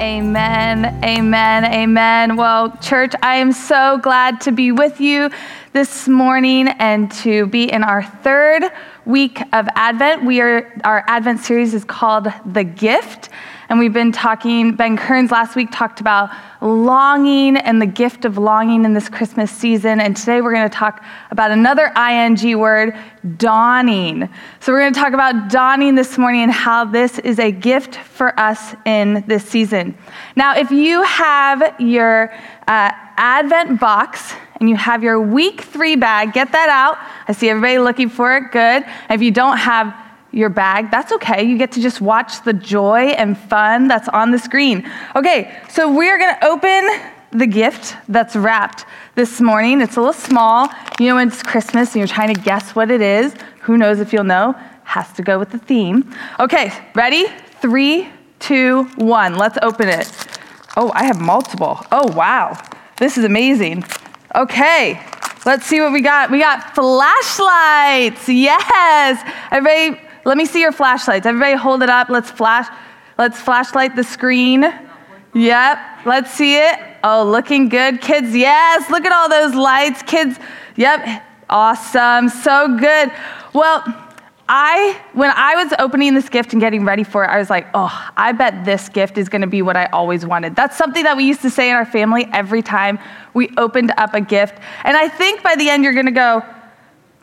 Amen, amen, amen. Well, church, I am so glad to be with you this morning and to be in our third week of Advent. We are our Advent series is called The Gift, and we've been talking Ben Kearns last week talked about longing and the gift of longing in this Christmas season, and today we're going to talk about another ing word, dawning. So we're going to talk about dawning this morning and how this is a gift for us in this season. Now, if you have your uh, Advent box and you have your week three bag, get that out. I see everybody looking for it. Good. If you don't have your bag, that's okay. You get to just watch the joy and fun that's on the screen. Okay, so we're to open the gift that's wrapped this morning. It's a little small. You know, when it's Christmas and you're trying to guess what it is. Who knows if you'll know? Has to go with the theme. Okay, ready? Three, two, one. Let's open it. Oh, I have multiple. Oh, wow. This is amazing. Okay, let's see what we got. We got flashlights. Yes. Everybody, let me see your flashlights. Everybody hold it up. Let's flash. Let's flashlight the screen. Yep. Let's see it. Oh, looking good. Kids, yes. Look at all those lights. Kids, yep. Awesome. So good. Well, I, when I was opening this gift and getting ready for it, I was like, oh, I bet this gift is going to be what I always wanted. That's something that we used to say in our family every time we opened up a gift. And I think by the end, you're going to go,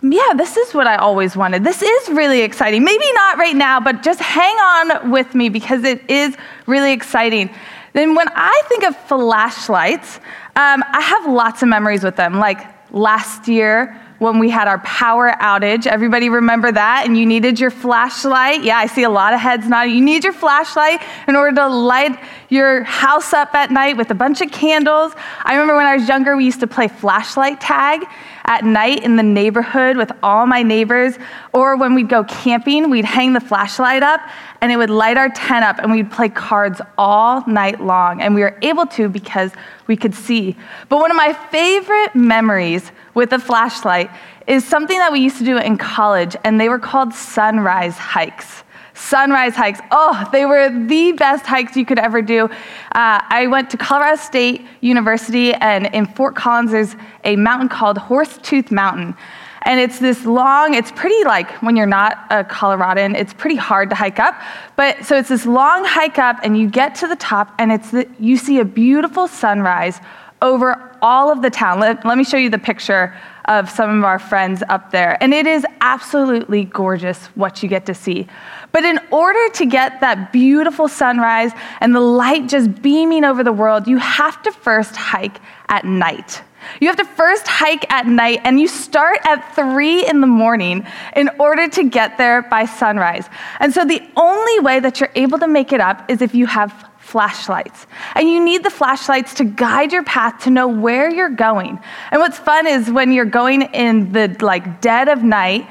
yeah, this is what I always wanted. This is really exciting. Maybe not right now, but just hang on with me because it is really exciting. Then, when I think of flashlights, um, I have lots of memories with them. Like last year, when we had our power outage. Everybody remember that? And you needed your flashlight. Yeah, I see a lot of heads nodding. You need your flashlight in order to light your house up at night with a bunch of candles. I remember when I was younger, we used to play flashlight tag at night in the neighborhood with all my neighbors. Or when we'd go camping, we'd hang the flashlight up and it would light our tent up and we'd play cards all night long. And we were able to because we could see. But one of my favorite memories with a flashlight is something that we used to do in college, and they were called sunrise hikes. Sunrise hikes. Oh, they were the best hikes you could ever do. Uh, I went to Colorado State University, and in Fort Collins, there's a mountain called Horsetooth Mountain. And it's this long, it's pretty like when you're not a Coloradan, it's pretty hard to hike up. But so it's this long hike up, and you get to the top, and it's the, you see a beautiful sunrise over all of the town. Let, let me show you the picture of some of our friends up there. And it is absolutely gorgeous what you get to see. But in order to get that beautiful sunrise and the light just beaming over the world, you have to first hike at night. You have to first hike at night, and you start at three in the morning in order to get there by sunrise. And so, the only way that you're able to make it up is if you have flashlights. And you need the flashlights to guide your path to know where you're going. And what's fun is when you're going in the like dead of night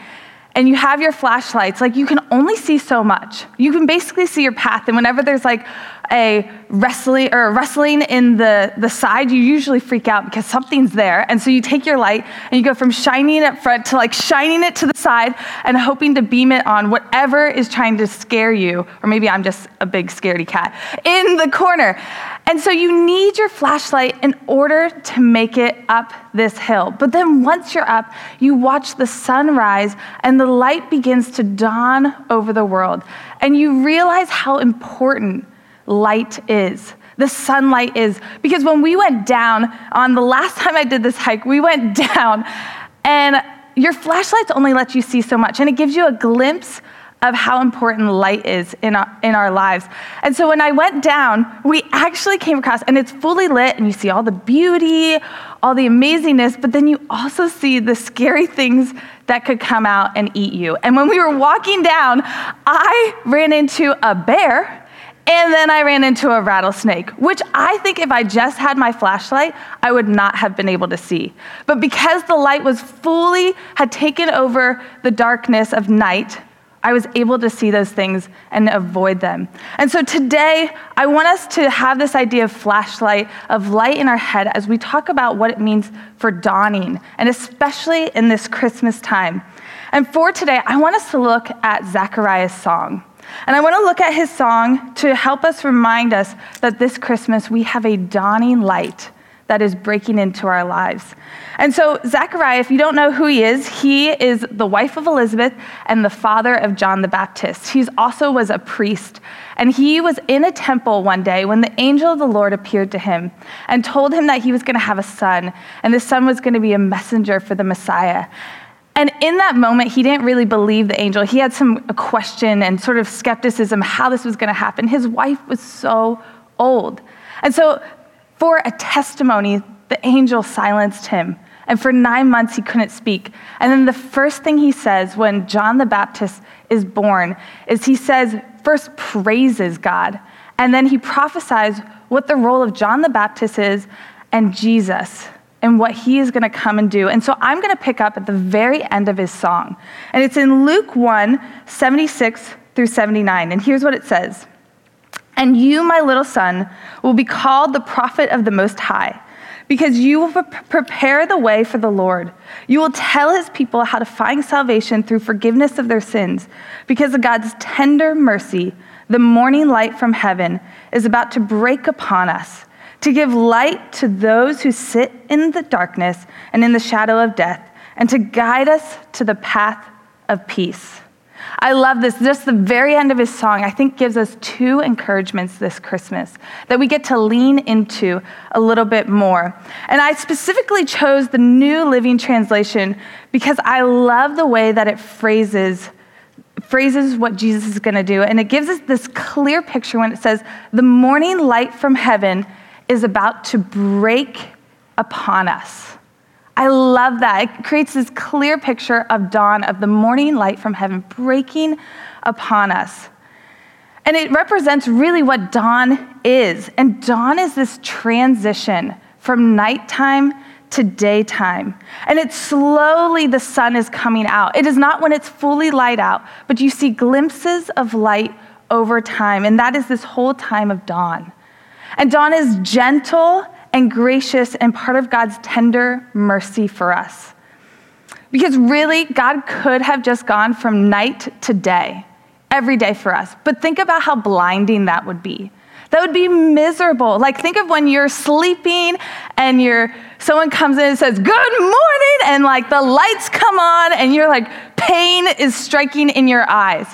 and you have your flashlights, like you can only see so much. You can basically see your path and whenever there's like a wrestling or a wrestling in the, the side, you usually freak out because something's there. And so you take your light and you go from shining up front to like shining it to the side and hoping to beam it on whatever is trying to scare you. Or maybe I'm just a big scaredy cat in the corner. And so you need your flashlight in order to make it up this hill. But then once you're up, you watch the sun rise and the light begins to dawn over the world. And you realize how important light is, the sunlight is. Because when we went down on the last time I did this hike, we went down and your flashlights only let you see so much, and it gives you a glimpse of how important light is in our, in our lives. And so when I went down, we actually came across, and it's fully lit, and you see all the beauty, all the amazingness, but then you also see the scary things that could come out and eat you. And when we were walking down, I ran into a bear and then I ran into a rattlesnake, which I think if I just had my flashlight, I would not have been able to see. But because the light was fully, had taken over the darkness of night, I was able to see those things and avoid them. And so today, I want us to have this idea of flashlight, of light in our head as we talk about what it means for dawning, and especially in this Christmas time. And for today, I want us to look at Zechariah's song. And I want to look at his song to help us remind us that this Christmas we have a dawning light that is breaking into our lives. And so, Zechariah, if you don't know who he is, he is the wife of Elizabeth and the father of John the Baptist. He also was a priest. And he was in a temple one day when the angel of the Lord appeared to him and told him that he was going to have a son, and the son was going to be a messenger for the Messiah. And in that moment, he didn't really believe the angel. He had some question and sort of skepticism how this was going to happen. His wife was so old. And so for a testimony, the angel silenced him. And for nine months, he couldn't speak. And then the first thing he says when John the Baptist is born is he says, first praises God, and then he prophesies what the role of John the Baptist is and Jesus and what he is going to come and do. And so I'm going to pick up at the very end of his song. And it's in Luke 1 76 through 79. And here's what it says. And you, my little son, will be called the prophet of the Most High, because you will prepare the way for the Lord. You will tell his people how to find salvation through forgiveness of their sins, because of God's tender mercy, the morning light from heaven is about to break upon us, to give light to those who sit in the darkness and in the shadow of death, and to guide us to the path of peace. I love this. Just the very end of his song, I think, gives us two encouragements this Christmas that we get to lean into a little bit more. And I specifically chose the New Living Translation because I love the way that it phrases phrases what Jesus is going to do. And it gives us this clear picture when it says, The morning light from heaven is about to break upon us. I love that. It creates this clear picture of dawn, of the morning light from heaven breaking upon us. And it represents really what dawn is. And dawn is this transition from nighttime to daytime. And it's slowly the sun is coming out. It is not when it's fully light out, but you see glimpses of light over time. And that is this whole time of dawn. And dawn is gentle and gracious and part of God's tender mercy for us. Because really, God could have just gone from night to day, every day for us. But think about how blinding that would be. That would be miserable. Like think of when you're sleeping and you're someone comes in and says, "Good morning," and like the lights come on and you're like pain is striking in your eyes.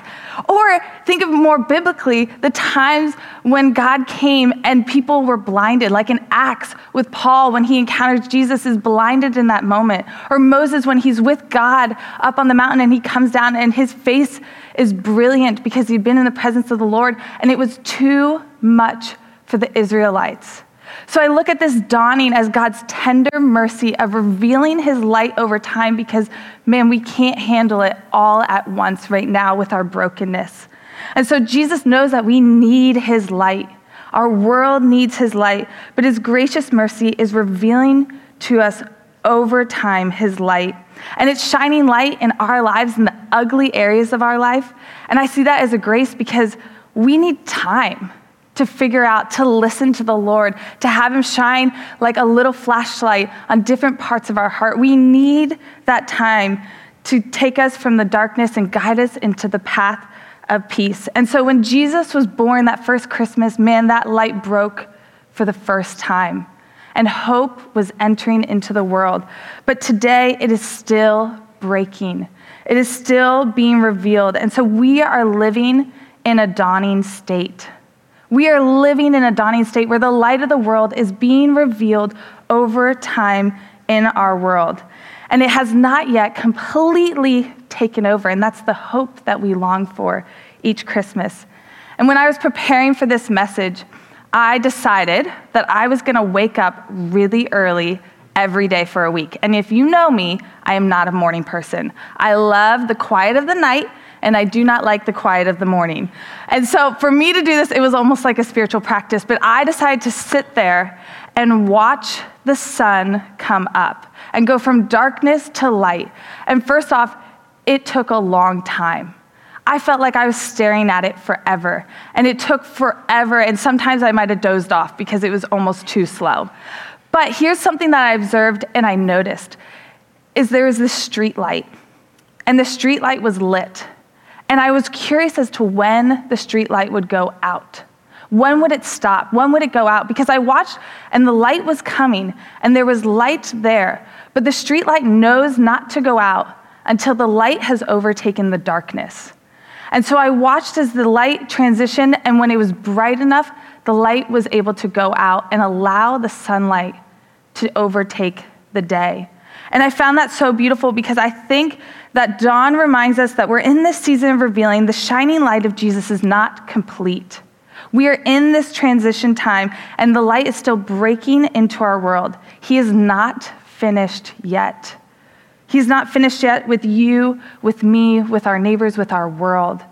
Or think of more biblically the times when God came and people were blinded, like in Acts with Paul when he encounters Jesus is blinded in that moment. Or Moses when he's with God up on the mountain and he comes down and his face is brilliant because he'd been in the presence of the Lord and it was too much for the Israelites. So I look at this dawning as God's tender mercy of revealing his light over time because, man, we can't handle it all at once right now with our brokenness. And so Jesus knows that we need his light. Our world needs his light, but his gracious mercy is revealing to us over time his light. And it's shining light in our lives, in the ugly areas of our life. And I see that as a grace because we need time to figure out, to listen to the Lord, to have Him shine like a little flashlight on different parts of our heart. We need that time to take us from the darkness and guide us into the path of peace. And so when Jesus was born that first Christmas, man, that light broke for the first time. And hope was entering into the world. But today it is still breaking, it is still being revealed. And so we are living in a dawning state. We are living in a dawning state where the light of the world is being revealed over time in our world. And it has not yet completely taken over. And that's the hope that we long for each Christmas. And when I was preparing for this message, I decided that I was going to wake up really early every day for a week. And if you know me, I am not a morning person. I love the quiet of the night and I do not like the quiet of the morning. And so for me to do this, it was almost like a spiritual practice, but I decided to sit there and watch the sun come up and go from darkness to light. And first off, it took a long time. I felt like I was staring at it forever. And it took forever. And sometimes I might have dozed off because it was almost too slow. But here's something that I observed and I noticed is there was this street light. And the street light was lit. And I was curious as to when the street light would go out. When would it stop? When would it go out? Because I watched and the light was coming and there was light there, but the street light knows not to go out until the light has overtaken the darkness. And so I watched as the light transitioned, and when it was bright enough, the light was able to go out and allow the sunlight to overtake the day. And I found that so beautiful because I think that dawn reminds us that we're in this season of revealing the shining light of Jesus is not complete. We are in this transition time, and the light is still breaking into our world. He is not finished yet. He's not finished yet with you, with me, with our neighbors, with our world.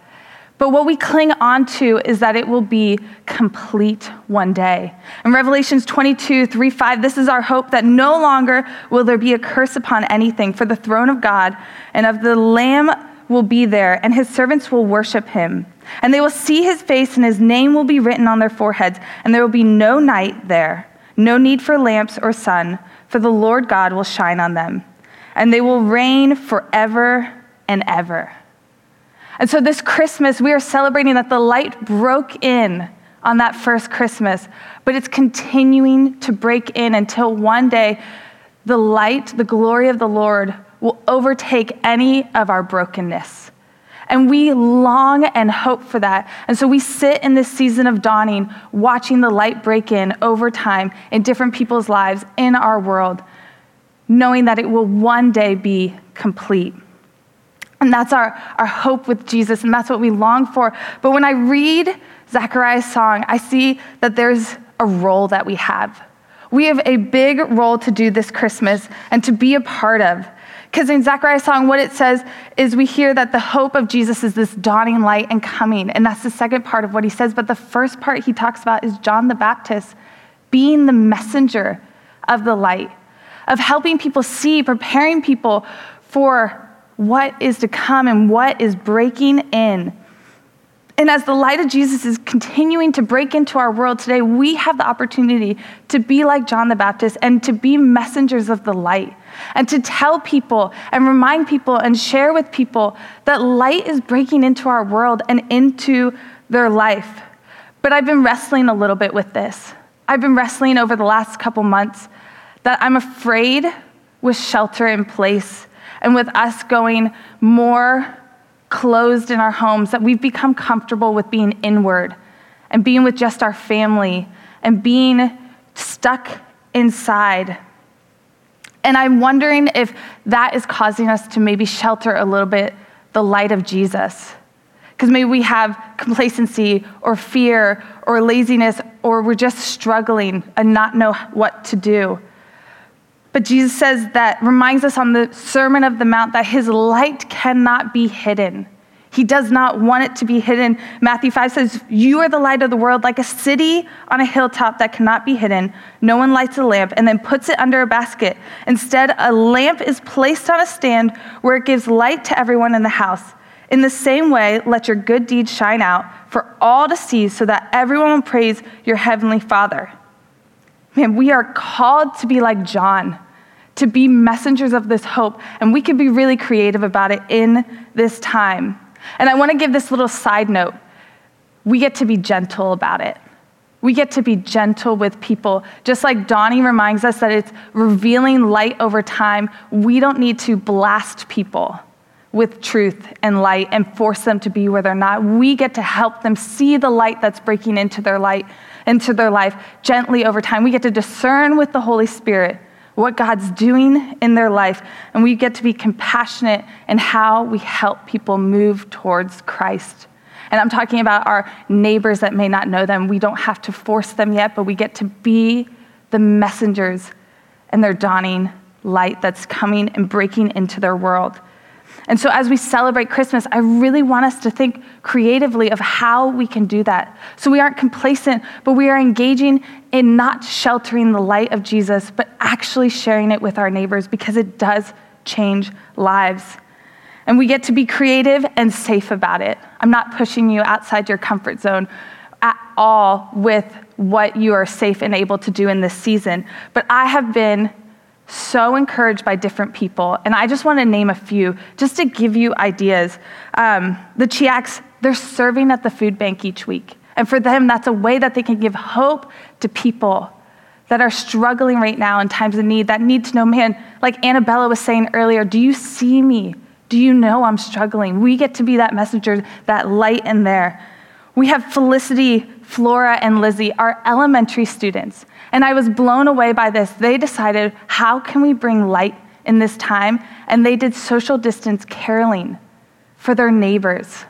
But what we cling on to is that it will be complete one day. In Revelations 22, 3, 5, this is our hope that no longer will there be a curse upon anything, for the throne of God and of the Lamb will be there, and his servants will worship him. And they will see his face, and his name will be written on their foreheads, and there will be no night there, no need for lamps or sun, for the Lord God will shine on them, and they will reign forever and ever. And so this Christmas, we are celebrating that the light broke in on that first Christmas, but it's continuing to break in until one day the light, the glory of the Lord, will overtake any of our brokenness. And we long and hope for that. And so we sit in this season of dawning, watching the light break in over time in different people's lives in our world, knowing that it will one day be complete. And that's our, our hope with Jesus, and that's what we long for. But when I read Zechariah's song, I see that there's a role that we have. We have a big role to do this Christmas and to be a part of. Because in Zechariah's song, what it says is we hear that the hope of Jesus is this dawning light and coming. And that's the second part of what he says. But the first part he talks about is John the Baptist being the messenger of the light, of helping people see, preparing people for what is to come and what is breaking in. And as the light of Jesus is continuing to break into our world today, we have the opportunity to be like John the Baptist and to be messengers of the light and to tell people and remind people and share with people that light is breaking into our world and into their life. But I've been wrestling a little bit with this. I've been wrestling over the last couple months that I'm afraid with shelter in place and with us going more closed in our homes, that we've become comfortable with being inward and being with just our family and being stuck inside. And I'm wondering if that is causing us to maybe shelter a little bit the light of Jesus. Because maybe we have complacency or fear or laziness, or we're just struggling and not know what to do. But Jesus says that, reminds us on the Sermon of the Mount that his light cannot be hidden. He does not want it to be hidden. Matthew 5 says, You are the light of the world, like a city on a hilltop that cannot be hidden. No one lights a lamp and then puts it under a basket. Instead, a lamp is placed on a stand where it gives light to everyone in the house. In the same way, let your good deeds shine out for all to see so that everyone will praise your heavenly Father. Man, we are called to be like John, to be messengers of this hope, and we can be really creative about it in this time. And I want to give this little side note. We get to be gentle about it. We get to be gentle with people. Just like dawning reminds us that it's revealing light over time, we don't need to blast people with truth and light and force them to be where they're not. We get to help them see the light that's breaking into their light into their life gently over time. We get to discern with the Holy Spirit what God's doing in their life, and we get to be compassionate in how we help people move towards Christ. And I'm talking about our neighbors that may not know them. We don't have to force them yet, but we get to be the messengers and their dawning light that's coming and breaking into their world. And so, as we celebrate Christmas, I really want us to think creatively of how we can do that. So, we aren't complacent, but we are engaging in not sheltering the light of Jesus, but actually sharing it with our neighbors because it does change lives. And we get to be creative and safe about it. I'm not pushing you outside your comfort zone at all with what you are safe and able to do in this season, but I have been so encouraged by different people. And I just want to name a few just to give you ideas. Um, the Chiaks, they're serving at the food bank each week. And for them, that's a way that they can give hope to people that are struggling right now in times of need, that need to know, man, like Annabella was saying earlier, do you see me? Do you know I'm struggling? We get to be that messenger, that light in there. We have Felicity, Flora, and Lizzie, our elementary students. And I was blown away by this. They decided, how can we bring light in this time? And they did social distance caroling for their neighbors.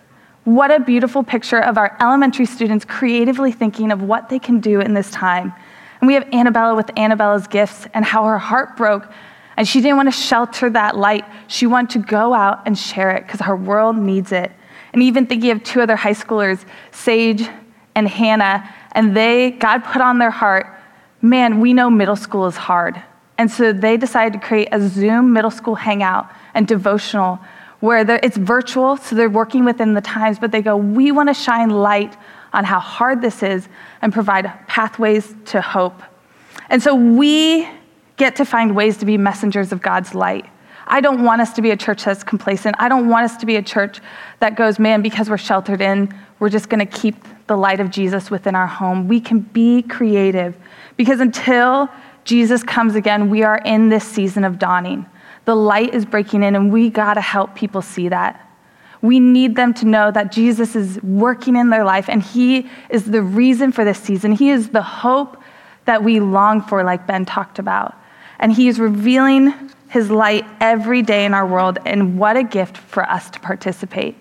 What a beautiful picture of our elementary students creatively thinking of what they can do in this time. And we have Annabella with Annabella's gifts and how her heart broke. And she didn't want to shelter that light. She wanted to go out and share it because her world needs it. And even thinking of two other high schoolers, Sage and Hannah, and they, God put on their heart, man, we know middle school is hard. And so they decided to create a Zoom middle school hangout and devotional where it's virtual, so they're working within the times, but they go, we want to shine light on how hard this is and provide pathways to hope. And so we get to find ways to be messengers of God's light. I don't want us to be a church that's complacent. I don't want us to be a church that goes, man, because we're sheltered in, we're just going to keep the light of Jesus within our home. We can be creative because until Jesus comes again, we are in this season of dawning. The light is breaking in, and we got to help people see that. We need them to know that Jesus is working in their life and He is the reason for this season. He is the hope that we long for, like Ben talked about. And He is revealing His light every day in our world, and what a gift for us to participate.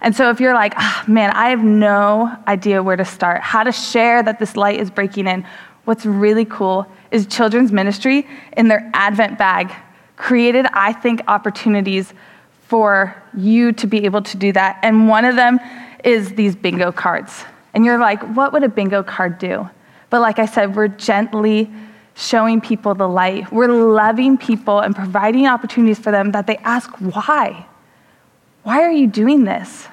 And so, if you're like, oh, man, I have no idea where to start, how to share that this light is breaking in, what's really cool is children's ministry in their Advent bag created, I think, opportunities for you to be able to do that. And one of them is these bingo cards. And you're like, what would a bingo card do? But like I said, we're gently showing people the light. We're loving people and providing opportunities for them that they ask, why? Why are you doing this?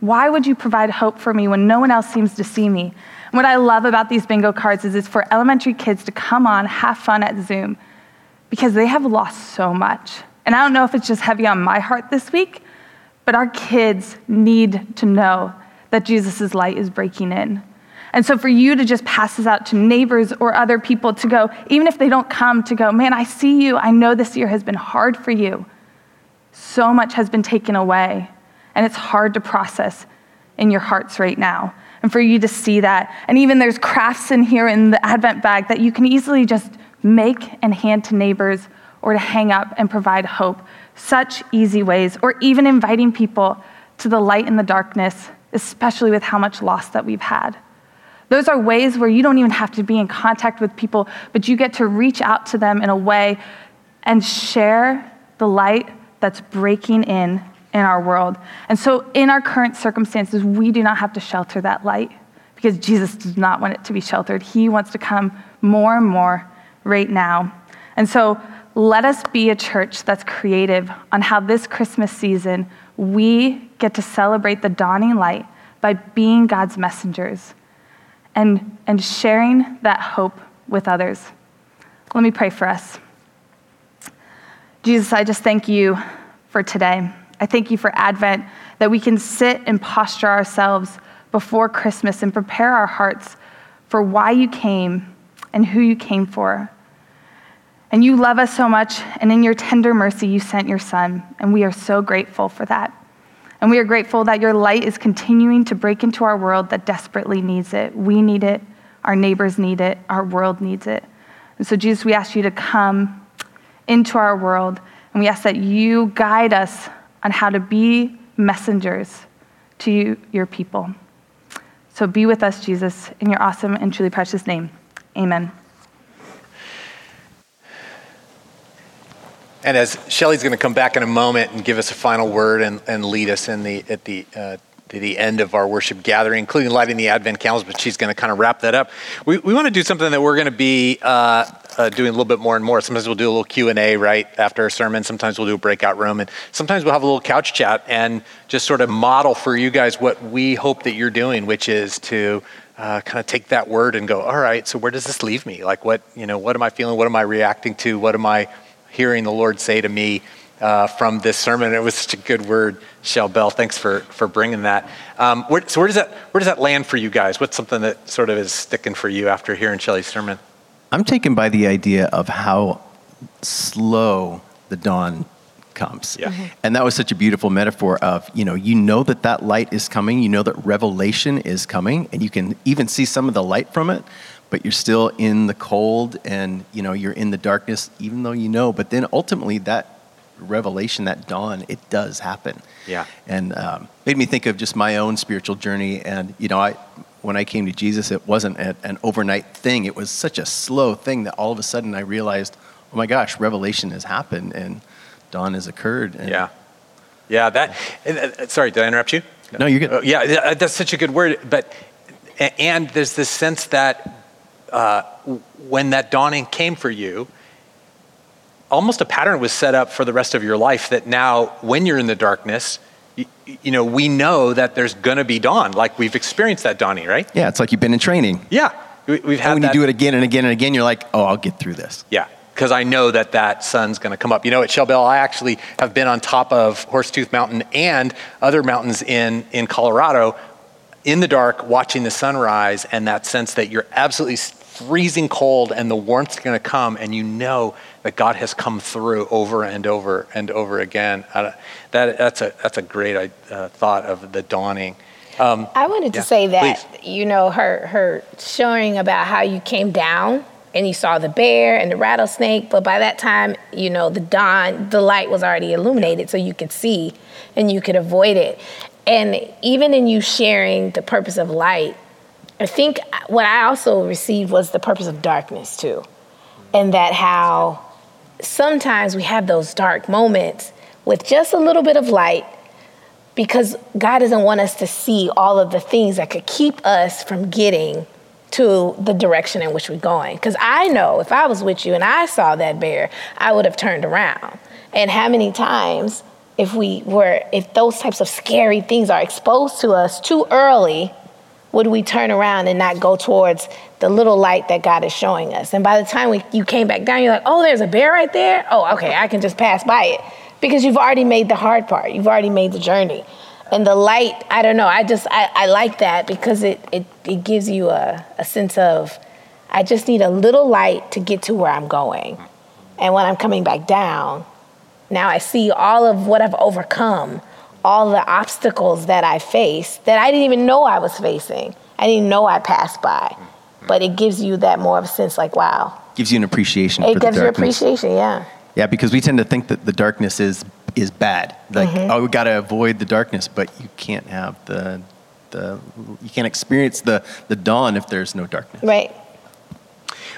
Why would you provide hope for me when no one else seems to see me? And what I love about these bingo cards is it's for elementary kids to come on, have fun at Zoom, because they have lost so much. And I don't know if it's just heavy on my heart this week, but our kids need to know that Jesus' light is breaking in. And so for you to just pass this out to neighbors or other people to go, even if they don't come, to go, man, I see you. I know this year has been hard for you. So much has been taken away, and it's hard to process in your hearts right now. And for you to see that. And even there's crafts in here in the Advent bag that you can easily just make and hand to neighbors or to hang up and provide hope. Such easy ways, or even inviting people to the light in the darkness, especially with how much loss that we've had. Those are ways where you don't even have to be in contact with people, but you get to reach out to them in a way and share the light that's breaking in in our world. And so, in our current circumstances, we do not have to shelter that light because Jesus does not want it to be sheltered. He wants to come more and more right now. And so, let us be a church that's creative on how this Christmas season we get to celebrate the dawning light by being God's messengers and, and sharing that hope with others. Let me pray for us. Jesus, I just thank you for today. I thank you for Advent, that we can sit and posture ourselves before Christmas and prepare our hearts for why you came and who you came for. And you love us so much, and in your tender mercy, you sent your son, and we are so grateful for that. And we are grateful that your light is continuing to break into our world that desperately needs it. We need it, our neighbors need it, our world needs it. And so, Jesus, we ask you to come into our world, and we ask that you guide us on how to be messengers to you, your people. So be with us, Jesus, in your awesome and truly precious name. Amen. And as Shelly's going to come back in a moment and give us a final word and, and lead us in the, at the, uh, the end of our worship gathering, including lighting the Advent candles, but she's going to kind of wrap that up. We, we want to do something that we're going to be uh, uh, doing a little bit more and more. Sometimes we'll do a little Q&A right after a sermon. Sometimes we'll do a breakout room. And sometimes we'll have a little couch chat and just sort of model for you guys what we hope that you're doing, which is to uh, kind of take that word and go, all right, so where does this leave me? Like, what, you know, what am I feeling? What am I reacting to? What am I hearing the Lord say to me uh, from this sermon? It was such a good word, Shell Bell. Thanks for, for bringing that. Um, where, so, where does, that, where does that land for you guys? What's something that sort of is sticking for you after hearing Shelly's sermon? I'm taken by the idea of how slow the dawn comes. Yeah. Mm-hmm. And that was such a beautiful metaphor of, you know, you know that that light is coming, you know that revelation is coming, and you can even see some of the light from it, but you're still in the cold and, you know, you're in the darkness, even though you know. But then ultimately, that revelation, that dawn, it does happen. Yeah. And um, made me think of just my own spiritual journey. And, you know, I, when I came to Jesus, it wasn't a, an overnight thing. It was such a slow thing that all of a sudden I realized, oh my gosh, revelation has happened. And, dawn has occurred. And yeah. Yeah, that, uh, sorry, did I interrupt you? No, you're good. Uh, yeah, that's such a good word. But, and there's this sense that uh, when that dawning came for you, almost a pattern was set up for the rest of your life that now, when you're in the darkness, you, you know, we know that there's going to be dawn. Like we've experienced that dawning, right? Yeah, it's like you've been in training. Yeah, we, have had. And when that. you do it again and again and again, you're like, oh, I'll get through this. Yeah, because I know that that sun's going to come up. You know, at Shell Bell, I actually have been on top of Horsetooth Mountain and other mountains in, in Colorado in the dark watching the sunrise and that sense that you're absolutely freezing cold and the warmth's going to come and you know that God has come through over and over and over again. Uh, that, that's, a, that's a great uh, thought of the dawning. Um, I wanted to yeah, say that, please. you know, her, her showing about how you came down and you saw the bear and the rattlesnake but by that time you know the dawn the light was already illuminated so you could see and you could avoid it and even in you sharing the purpose of light i think what i also received was the purpose of darkness too and that how sometimes we have those dark moments with just a little bit of light because god doesn't want us to see all of the things that could keep us from getting to the direction in which we're going. Because I know if I was with you and I saw that bear, I would have turned around. And how many times, if we were, if those types of scary things are exposed to us too early, would we turn around and not go towards the little light that God is showing us? And by the time we, you came back down, you're like, oh, there's a bear right there? Oh, okay, I can just pass by it. Because you've already made the hard part, you've already made the journey and the light i don't know i just i, I like that because it, it, it gives you a, a sense of i just need a little light to get to where i'm going and when i'm coming back down now i see all of what i've overcome all the obstacles that i faced that i didn't even know i was facing i didn't know i passed by but it gives you that more of a sense like wow gives you an appreciation it gives you appreciation yeah yeah because we tend to think that the darkness is is bad. Like, mm-hmm. oh, we got to avoid the darkness, but you can't have the the you can't experience the the dawn if there's no darkness. Right.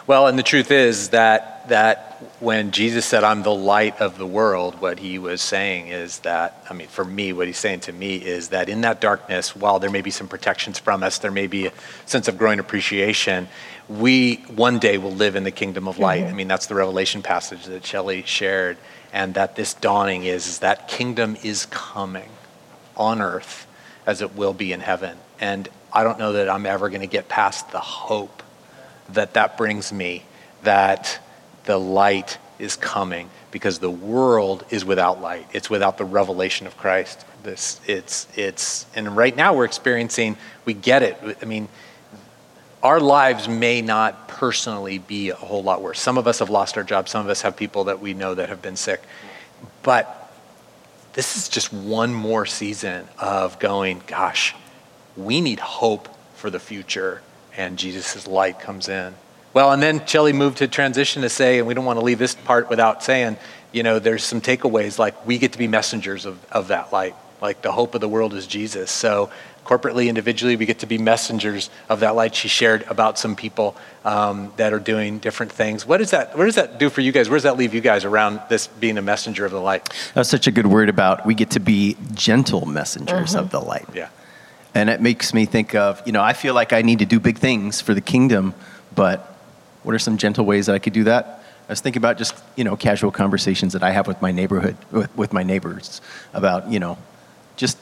Well, and the truth is that that when Jesus said, "I'm the light of the world," what he was saying is that I mean, for me, what he's saying to me is that in that darkness, while there may be some protections from us, there may be a sense of growing appreciation. We one day will live in the kingdom of light. Mm-hmm. I mean, that's the Revelation passage that Shelly shared and that this dawning is, is that kingdom is coming on earth as it will be in heaven. And I don't know that I'm ever going to get past the hope that that brings me that the light is coming because the world is without light. It's without the revelation of Christ. This it's it's and right now we're experiencing we get it. I mean, our lives may not personally be a whole lot worse. Some of us have lost our jobs, some of us have people that we know that have been sick. But this is just one more season of going, gosh, we need hope for the future, and Jesus' light comes in. Well, and then Shelly moved to transition to say, and we don't want to leave this part without saying, you know, there's some takeaways like we get to be messengers of, of that light. Like the hope of the world is Jesus. So corporately, individually, we get to be messengers of that light. She shared about some people um, that are doing different things. What does that? What does that do for you guys? Where does that leave you guys around this being a messenger of the light? That's such a good word about we get to be gentle messengers of mm-hmm. the light. Yeah. And it makes me think of, you know, I feel like I need to do big things for the kingdom, but what are some gentle ways that I could do that? I was thinking about just, you know, casual conversations that I have with my neighborhood, with, with my neighbors about, you know, just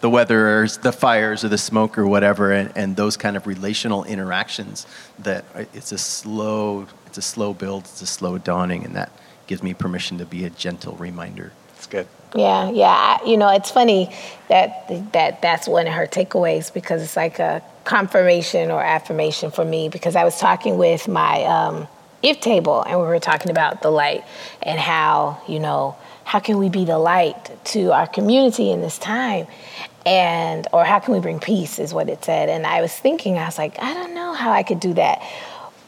the weather or the fires or the smoke or whatever, and, and those kind of relational interactions that it's a slow, it's a slow build, it's a slow dawning, and that gives me permission to be a gentle reminder. It's good. Yeah, yeah. I, you know, it's funny that that that's one of her takeaways because it's like a confirmation or affirmation for me because I was talking with my um, if table and we were talking about the light and how you know how can we be the light to our community in this time and or how can we bring peace is what it said and i was thinking i was like i don't know how i could do that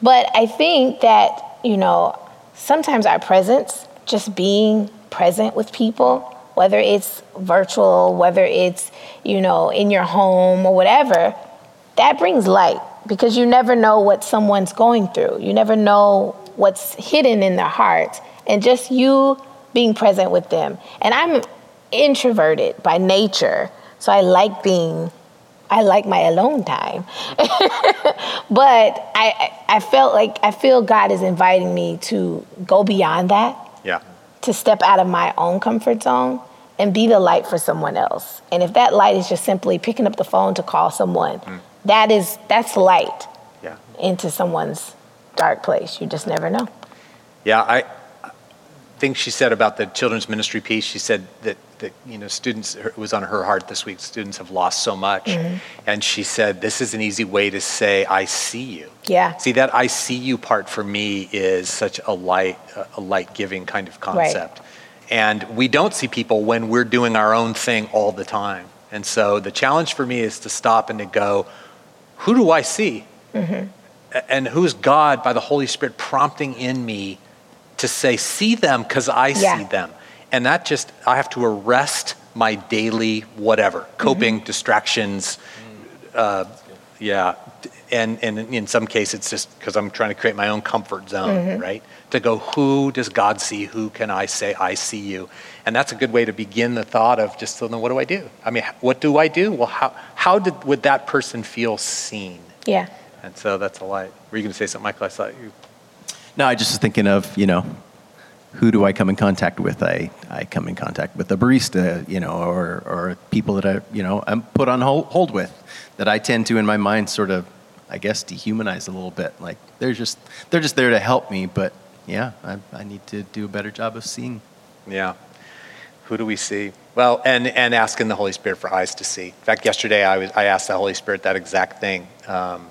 but i think that you know sometimes our presence just being present with people whether it's virtual whether it's you know in your home or whatever that brings light because you never know what someone's going through you never know what's hidden in their heart and just you being present with them and i'm introverted by nature so I like being, I like my alone time. but I, I felt like, I feel God is inviting me to go beyond that. Yeah. To step out of my own comfort zone and be the light for someone else. And if that light is just simply picking up the phone to call someone, mm. that is, that's light yeah. into someone's dark place. You just never know. Yeah, I, things she said about the children's ministry piece. She said that, that you know students it was on her heart this week. Students have lost so much, mm-hmm. and she said this is an easy way to say I see you. Yeah. See that I see you part for me is such a light a light giving kind of concept, right. and we don't see people when we're doing our own thing all the time. And so the challenge for me is to stop and to go, who do I see? Mm-hmm. And who's God by the Holy Spirit prompting in me to say, see them because I yeah. see them. And that just, I have to arrest my daily whatever, coping, mm-hmm. distractions. Uh, yeah. And, and in some cases, it's just because I'm trying to create my own comfort zone, mm-hmm. right? To go, who does God see? Who can I say, I see you? And that's a good way to begin the thought of just, so then what do I do? I mean, what do I do? Well, how, how did, would that person feel seen? Yeah. And so that's a light. Were you going to say something, Michael? I thought you no, I just was thinking of, you know, who do I come in contact with? I, I come in contact with a barista, you know, or, or people that I, you know, I'm put on hold, hold with that I tend to, in my mind, sort of, I guess, dehumanize a little bit. Like they're just, they're just there to help me, but yeah, I, I need to do a better job of seeing. Yeah. Who do we see? Well, and, and asking the Holy Spirit for eyes to see. In fact, yesterday I, was, I asked the Holy Spirit that exact thing. Um,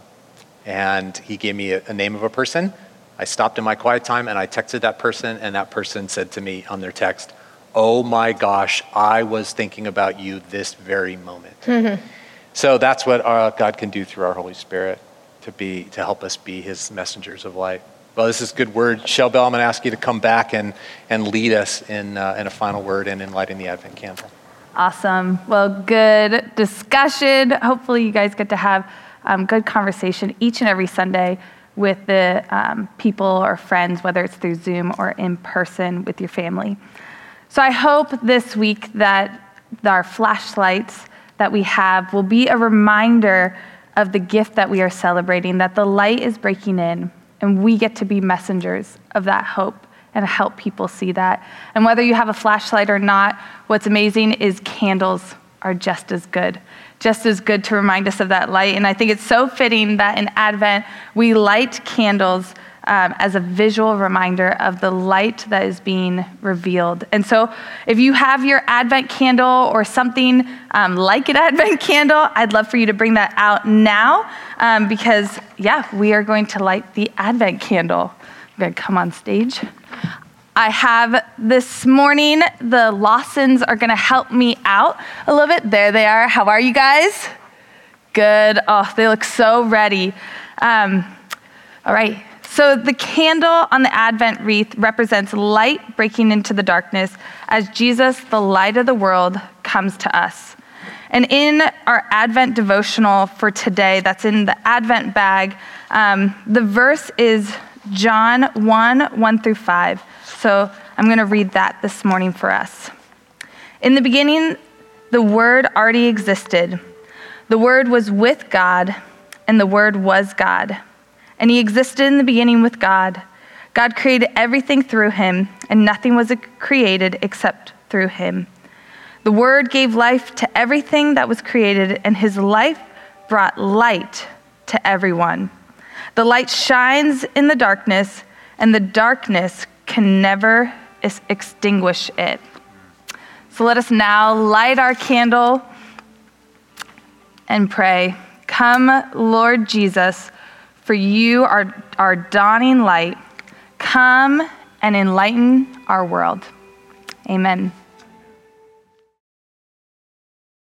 and he gave me a, a name of a person I stopped in my quiet time and I texted that person, and that person said to me on their text, Oh my gosh, I was thinking about you this very moment. Mm-hmm. So that's what our, uh, God can do through our Holy Spirit to be to help us be His messengers of light. Well, this is good word. Shell Bell, I'm going to ask you to come back and, and lead us in, uh, in a final word and in lighting the Advent candle. Awesome. Well, good discussion. Hopefully, you guys get to have um, good conversation each and every Sunday with the um, people or friends, whether it's through Zoom or in person with your family. So I hope this week that our flashlights that we have will be a reminder of the gift that we are celebrating, that the light is breaking in, and we get to be messengers of that hope and help people see that. And whether you have a flashlight or not, what's amazing is candles are just as good just as good to remind us of that light. And I think it's so fitting that in Advent we light candles um, as a visual reminder of the light that is being revealed. And so, if you have your Advent candle or something um, like an Advent candle, I'd love for you to bring that out now um, because, yeah, we are going to light the Advent candle. I'm going to come on stage. I have this morning, the Lawsons are gonna help me out a little bit. There they are. How are you guys? Good. Oh, they look so ready. Um, all right. So the candle on the Advent wreath represents light breaking into the darkness as Jesus, the light of the world, comes to us. And in our Advent devotional for today, that's in the Advent bag, um, the verse is John 1 1 through 5. So I'm going to read that this morning for us. In the beginning, the Word already existed. The Word was with God, and the Word was God. And He existed in the beginning with God. God created everything through Him, and nothing was created except through Him. The Word gave life to everything that was created, and his life brought light to everyone. The light shines in the darkness, and the darkness can never extinguish it. So let us now light our candle and pray. Come, Lord Jesus, for you are our dawning light. Come and enlighten our world. Amen.